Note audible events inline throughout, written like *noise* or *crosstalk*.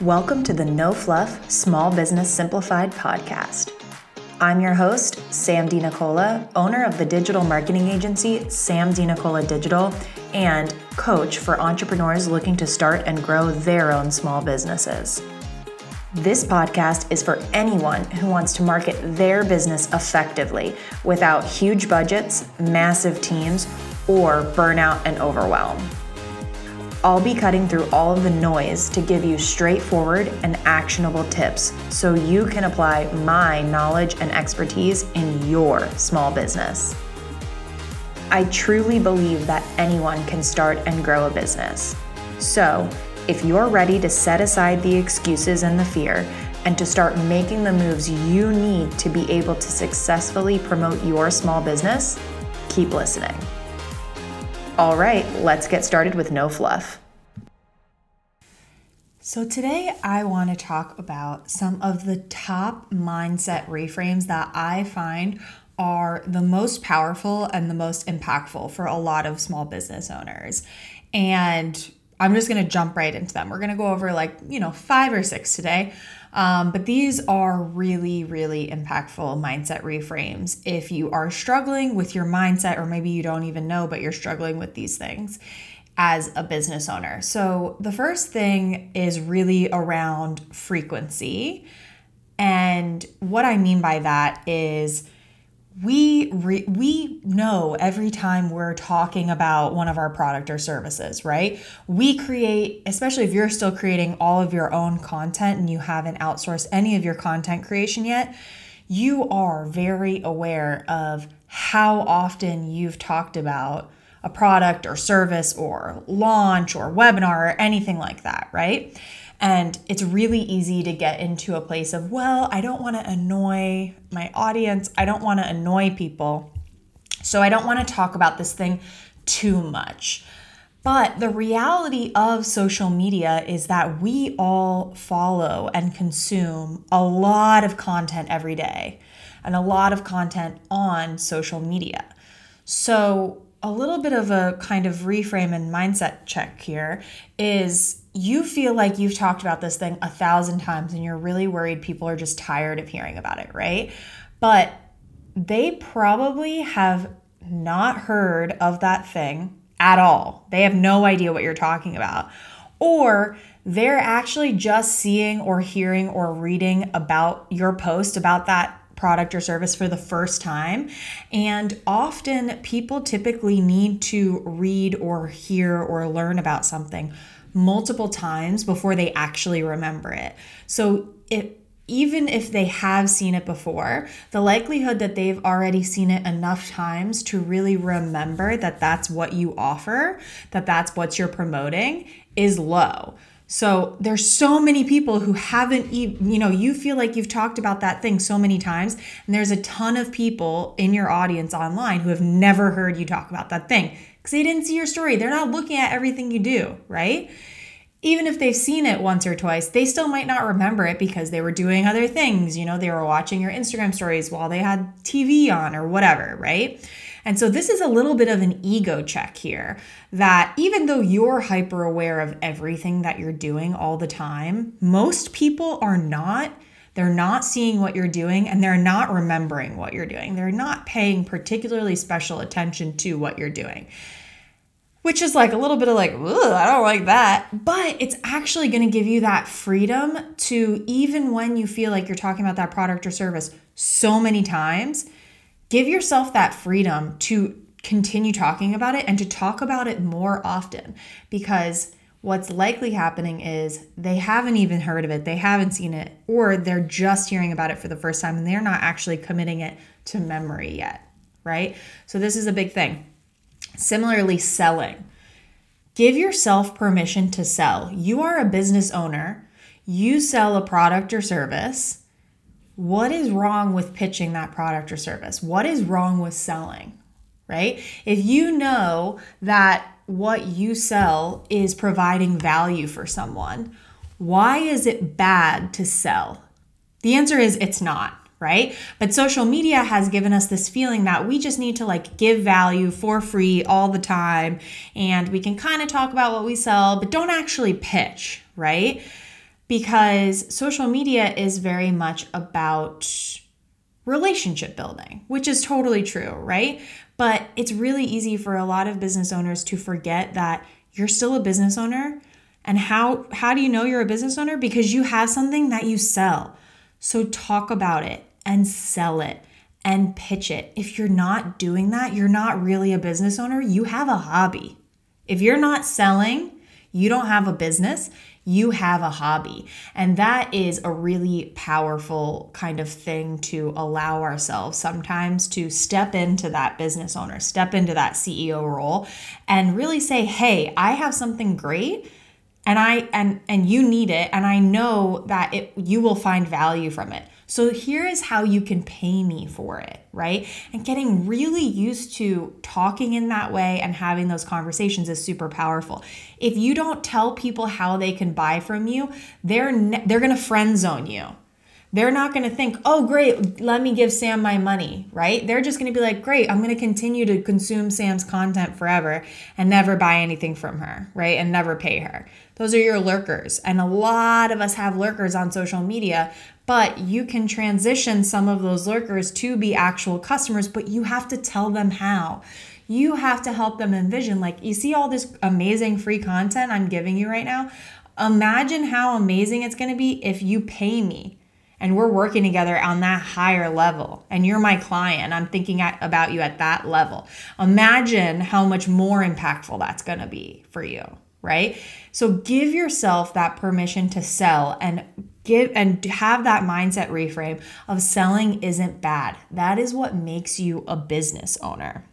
Welcome to the No Fluff Small Business Simplified podcast. I'm your host, Sam DiNicola, owner of the digital marketing agency Sam DiNicola Digital, and coach for entrepreneurs looking to start and grow their own small businesses. This podcast is for anyone who wants to market their business effectively without huge budgets, massive teams, or burnout and overwhelm. I'll be cutting through all of the noise to give you straightforward and actionable tips so you can apply my knowledge and expertise in your small business. I truly believe that anyone can start and grow a business. So, if you're ready to set aside the excuses and the fear and to start making the moves you need to be able to successfully promote your small business, keep listening. All right, let's get started with no fluff. So, today I want to talk about some of the top mindset reframes that I find are the most powerful and the most impactful for a lot of small business owners. And I'm just going to jump right into them. We're going to go over like, you know, five or six today. Um, but these are really, really impactful mindset reframes. If you are struggling with your mindset, or maybe you don't even know, but you're struggling with these things as a business owner. So, the first thing is really around frequency. And what I mean by that is, we re- we know every time we're talking about one of our product or services right? We create especially if you're still creating all of your own content and you haven't outsourced any of your content creation yet you are very aware of how often you've talked about a product or service or launch or webinar or anything like that right and it's really easy to get into a place of, well, I don't want to annoy my audience. I don't want to annoy people. So I don't want to talk about this thing too much. But the reality of social media is that we all follow and consume a lot of content every day and a lot of content on social media. So, a little bit of a kind of reframe and mindset check here is you feel like you've talked about this thing a thousand times and you're really worried people are just tired of hearing about it, right? But they probably have not heard of that thing at all. They have no idea what you're talking about. Or they're actually just seeing or hearing or reading about your post about that product or service for the first time. And often people typically need to read or hear or learn about something multiple times before they actually remember it. So it even if they have seen it before, the likelihood that they've already seen it enough times to really remember that that's what you offer, that that's what you're promoting is low. So there's so many people who haven't even, you know, you feel like you've talked about that thing so many times, and there's a ton of people in your audience online who have never heard you talk about that thing because they didn't see your story. They're not looking at everything you do, right? Even if they've seen it once or twice, they still might not remember it because they were doing other things. You know, they were watching your Instagram stories while they had TV on or whatever, right? And so this is a little bit of an ego check here that even though you're hyper aware of everything that you're doing all the time, most people are not. They're not seeing what you're doing and they're not remembering what you're doing. They're not paying particularly special attention to what you're doing which is like a little bit of like, I don't like that. But it's actually going to give you that freedom to, even when you feel like you're talking about that product or service so many times, give yourself that freedom to continue talking about it and to talk about it more often because what's likely happening is they haven't even heard of it, they haven't seen it, or they're just hearing about it for the first time and they're not actually committing it to memory yet, right? So, this is a big thing. Similarly, selling. Give yourself permission to sell. You are a business owner, you sell a product or service what is wrong with pitching that product or service? What is wrong with selling? Right? If you know that what you sell is providing value for someone, why is it bad to sell? The answer is it's not, right? But social media has given us this feeling that we just need to like give value for free all the time and we can kind of talk about what we sell, but don't actually pitch, right? Because social media is very much about relationship building, which is totally true, right? But it's really easy for a lot of business owners to forget that you're still a business owner. And how how do you know you're a business owner? Because you have something that you sell. So talk about it and sell it and pitch it. If you're not doing that, you're not really a business owner. You have a hobby. If you're not selling, you don't have a business, you have a hobby. And that is a really powerful kind of thing to allow ourselves sometimes to step into that business owner, step into that CEO role and really say, "Hey, I have something great." and I and and you need it and I know that it you will find value from it. So here is how you can pay me for it, right? And getting really used to talking in that way and having those conversations is super powerful. If you don't tell people how they can buy from you, they're ne- they're going to friend zone you. They're not going to think, "Oh, great, let me give Sam my money," right? They're just going to be like, "Great, I'm going to continue to consume Sam's content forever and never buy anything from her, right? And never pay her." Those are your lurkers. And a lot of us have lurkers on social media, but you can transition some of those lurkers to be actual customers, but you have to tell them how. You have to help them envision like, you see all this amazing free content I'm giving you right now? Imagine how amazing it's to be if you pay me and we're working together on that higher level and you're my client i'm thinking at, about you at that level imagine how much more impactful that's going to be for you right? So give yourself that permission to sell and give and have that mindset reframe of selling isn't bad. That is what makes you a business owner.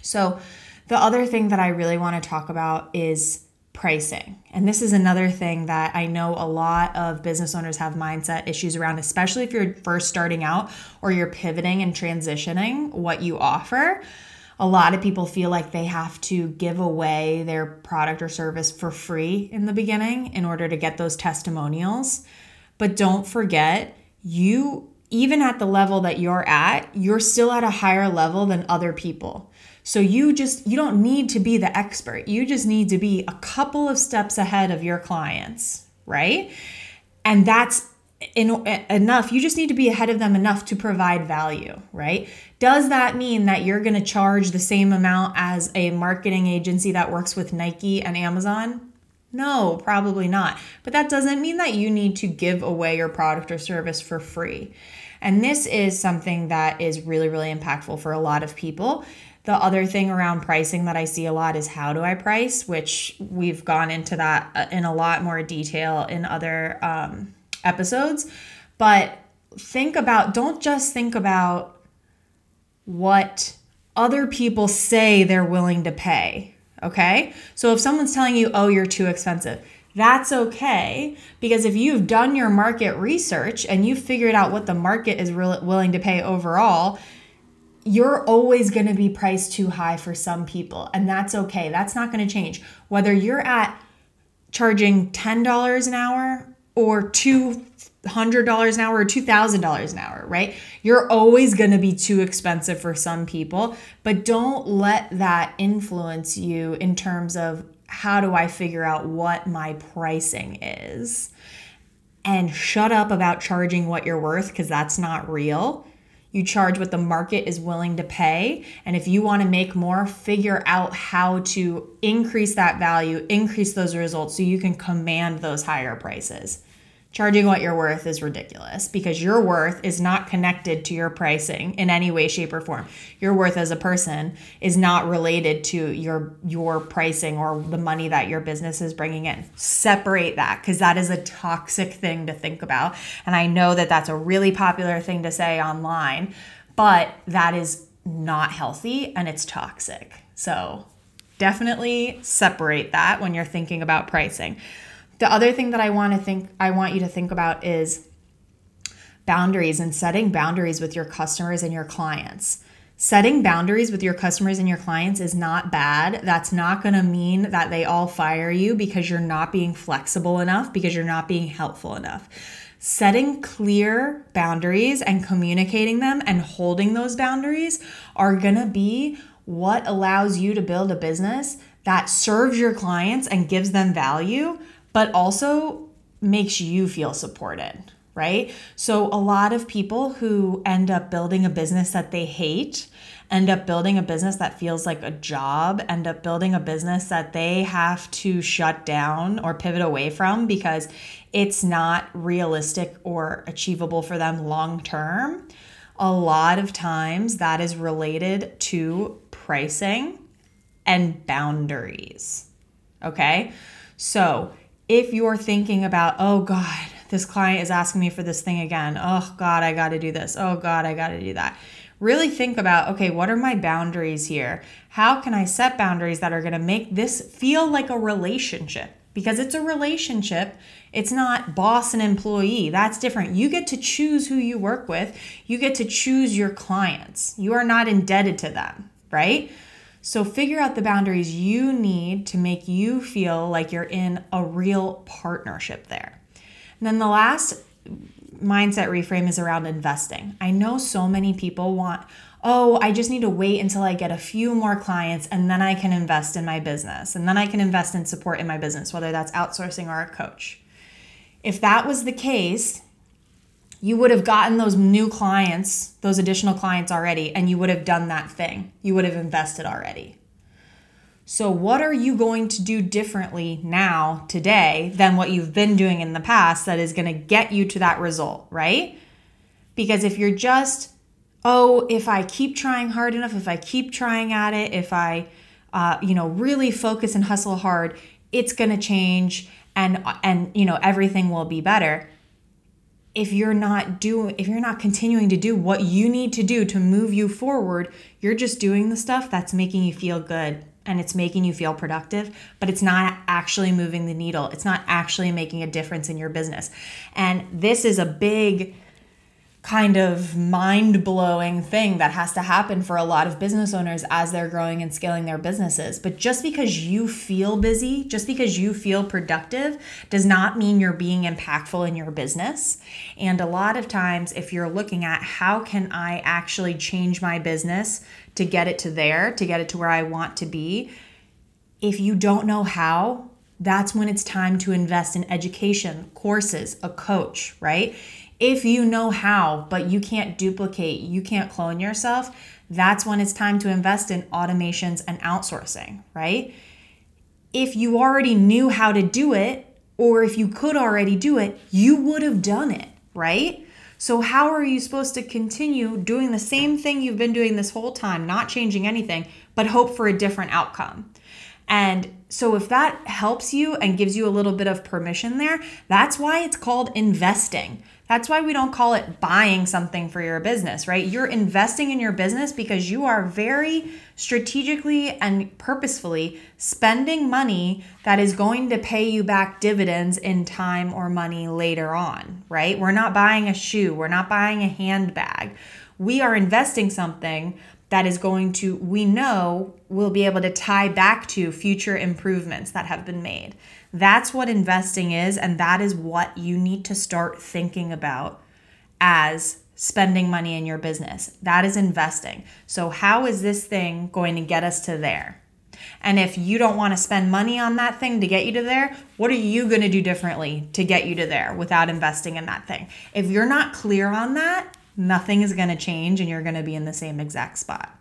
So the other thing that I really want to talk about is pricing. And this is another thing that I know a lot of business owners have mindset issues around, especially if you're first starting out or you're pivoting and transitioning what you offer a lot of people feel like they have to give away their product or service for free in the beginning in order to get those testimonials. But don't forget, you, even at the level that you're at, you're still at a higher level than other people. So you just, you don't need to be the expert. You just need to be a couple of steps ahead of your clients, right? And that's in, enough. You just need to be ahead of them enough to provide value, right? Does that mean that you're going to charge the same amount as a marketing agency that works with Nike and Amazon? No, probably not. But that doesn't mean that you need to give away your product or service for free. And this is something that is really, really impactful for a lot of people. The other thing around pricing that I see a lot is how do I price, which we've gone into that uh, in a lot more detail in other um, episodes. But think about, don't just think about what other people say they're willing to pay. Okay. So if someone's telling you, oh, you're too expensive, that's okay because if you've done your market research and you've figured out what the market is really willing to pay overall, you're always going to be priced too high for some people. And that's okay. That's not going to change. Whether you're at charging $10 an hour or two $100 an hour or $2,000 an hour, right? You're always going to be too expensive for some people, but don't let that influence you in terms of how do I figure out what my pricing is? And shut up about charging what you're worth because that's not real. You charge what the market is willing to pay. And if you want to make more, figure out how to increase that value, increase those results so you can command those higher prices charging what you're worth is ridiculous because your worth is not connected to your pricing in any way shape or form. Your worth as a person is not related to your your pricing or the money that your business is bringing in. Separate that because that is a toxic thing to think about. And i know that that's a really popular thing to say online but that is not healthy and it's toxic. So definitely separate that when you're thinking about pricing the other thing that I want to think I want you to think about is boundaries and setting boundaries with your customers and your clients. Setting boundaries with your customers and your clients is not bad. That's not going to mean that they all fire you because you're not being flexible enough, because you're not being helpful enough. Setting clear boundaries and communicating them and holding those boundaries are going to be what allows you to build a business that serves your clients and gives them value but also makes you feel supported, right? So, a lot of people who end up building a business that they hate end up building a business that feels like a job, end up building a business that they have to shut down or pivot away from because it's not realistic or achievable for them long term. A lot of times that is related to pricing and boundaries. Okay. So if you're thinking about, oh God, this client is asking me for this thing again. Oh God, I got to do this. Oh God, I got to do that. Really think about, okay, what are my boundaries here? How can I set boundaries that are going to make this feel like a relationship? Because it's a relationship. It's not boss and employee. That's different. You get to choose who you work with. You get to choose your clients. You are not indebted to them, right? So figure out the boundaries you need to make you feel like you're in a real partnership there. And then the last mindset reframe is around investing. I know so many people want, oh, I just need to wait until I get a few more clients and then I can invest in my business and then I can invest in support in my business, whether that's outsourcing or a coach. If that was the case, you would have gotten those new clients, those additional clients already, and you would have done that thing. You would have invested already. So, what are you going to do differently now, today, than what you've been doing in the past that is going to get you to that result, right? Because if you're just, oh, if I keep trying hard enough, if I keep trying at it, if I, uh, you know, really focus and hustle hard, it's going to change and and you know everything will be better if you're not doing if you're not continuing to do what you need to do to move you forward you're just doing the stuff that's making you feel good and it's making you feel productive but it's not actually moving the needle. It's not actually making a difference in your business. And this is a big kind of mind blowing thing that has to happen for a lot of business owners as they're growing and scaling their businesses. But just because you feel busy, just because you feel productive, does not mean you're being impactful in your business. And a lot of times, if you're looking at how can I actually change my business to get it to there, to get it to where I want to be, if you don't know how, that's when it's time to invest in education, courses, a coach, right? If you know how, but you can't duplicate, you can't clone yourself, that's when it's time to invest in automations and outsourcing, right? If you already knew how to do it, or if you could already do it, you would have done it, right? So, how are you supposed to continue doing the same thing you've been doing this whole time, not changing anything, but hope for a different outcome? And so, if that helps you and gives you a little bit of permission there, that's why it's called investing. That's why we don't call it buying something for your business, right? You're investing in your business because you are very strategically and purposefully spending money that is going to pay you back dividends in time or money later on, right? We're not buying a shoe, we're not buying a handbag. We are investing something that is going to, we know, will be able to tie back to future improvements that have been made. That's what investing is, and that is what you need to start thinking about as spending money in your business. That is investing. So, how is this thing going to get us to there? And if you don't want to spend money on that thing to get you to there, what are you going to do differently to get you to there without investing in that thing? If you're not clear on that, nothing is going to change and you're going to be in the same exact spot.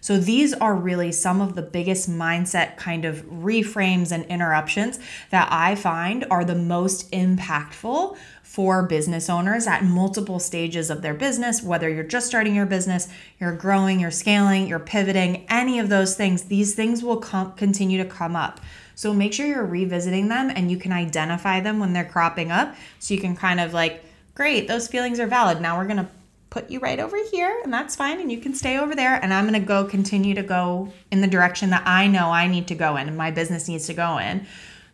So these are really some of the biggest mindset kind of reframes and interruptions that I find are the most impactful for business owners at multiple stages of their business, whether you're just starting your business, you're growing, you're scaling, you're pivoting, any of those things, these things will come, continue to come up. So make sure you're revisiting them and you can identify them when they're cropping up so you can kind of like, great, those feelings are valid. Now we're going to put you right over here and that's fine and you can stay over there and I'm going to go continue to go in the direction that I know I need to go in and my business needs to go in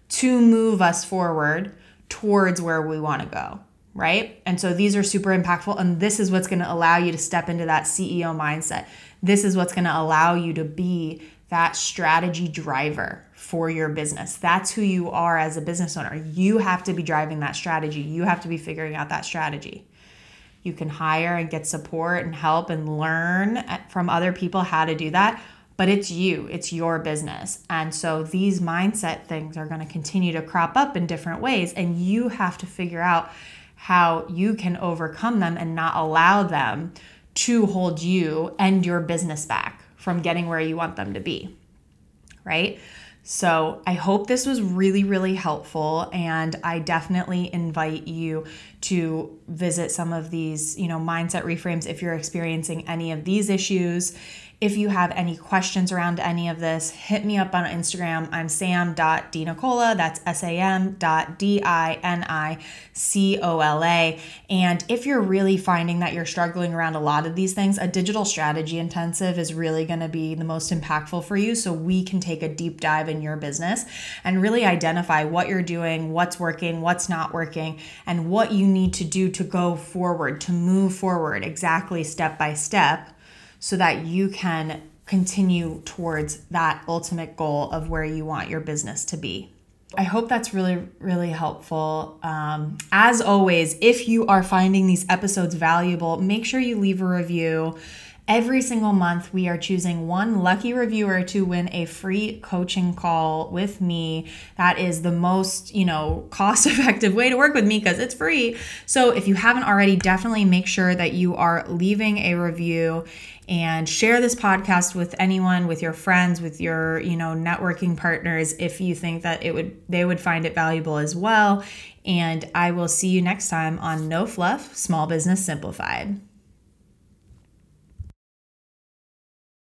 to move us forward towards where we want to go, right? And so these are super impactful and this is what's going to allow you to step into that CEO mindset. This is what's going to allow you to be that strategy driver for your business. That's who you are as a business owner. You have to be driving that strategy. You have to be figuring out that strategy. You can hire and get support and help and learn from other people how to do that. but it's you, it's your business. And so these mindset things are going to continue to crop up in different ways, and you have to figure out how you can overcome them and not allow them to hold you and your business back from getting where you want them to be. Right? So, I hope this was really, really helpful. And I definitely invite you to visit some of these, you know, mindset reframes if you're experiencing any of these issues. If you have any questions around any of this, hit me up on Instagram. I'm sam.dinicola. That's S-A-M dot D-I-N-I-C-O-L-A. And if you're really finding that you're struggling around a lot of these things, a digital strategy intensive is really going to be the most impactful for you. So we can take a deep dive in your business and really identify what you're doing, what's working, what's not working, and what you need to do to go forward, to move forward exactly step by step so that you can continue towards that ultimate goal of where you want your business to be. I hope that's really, really helpful. Um, as always, if you are finding these episodes valuable, make sure you leave a review. Every single month, we are choosing one lucky reviewer to win a free coaching call with me. That is the most, you know, *laughs* cost effective way to work with me because it's free. So if you haven't already, definitely make sure that you are leaving a review and share this podcast with anyone with your friends with your you know networking partners if you think that it would they would find it valuable as well and i will see you next time on no fluff small business simplified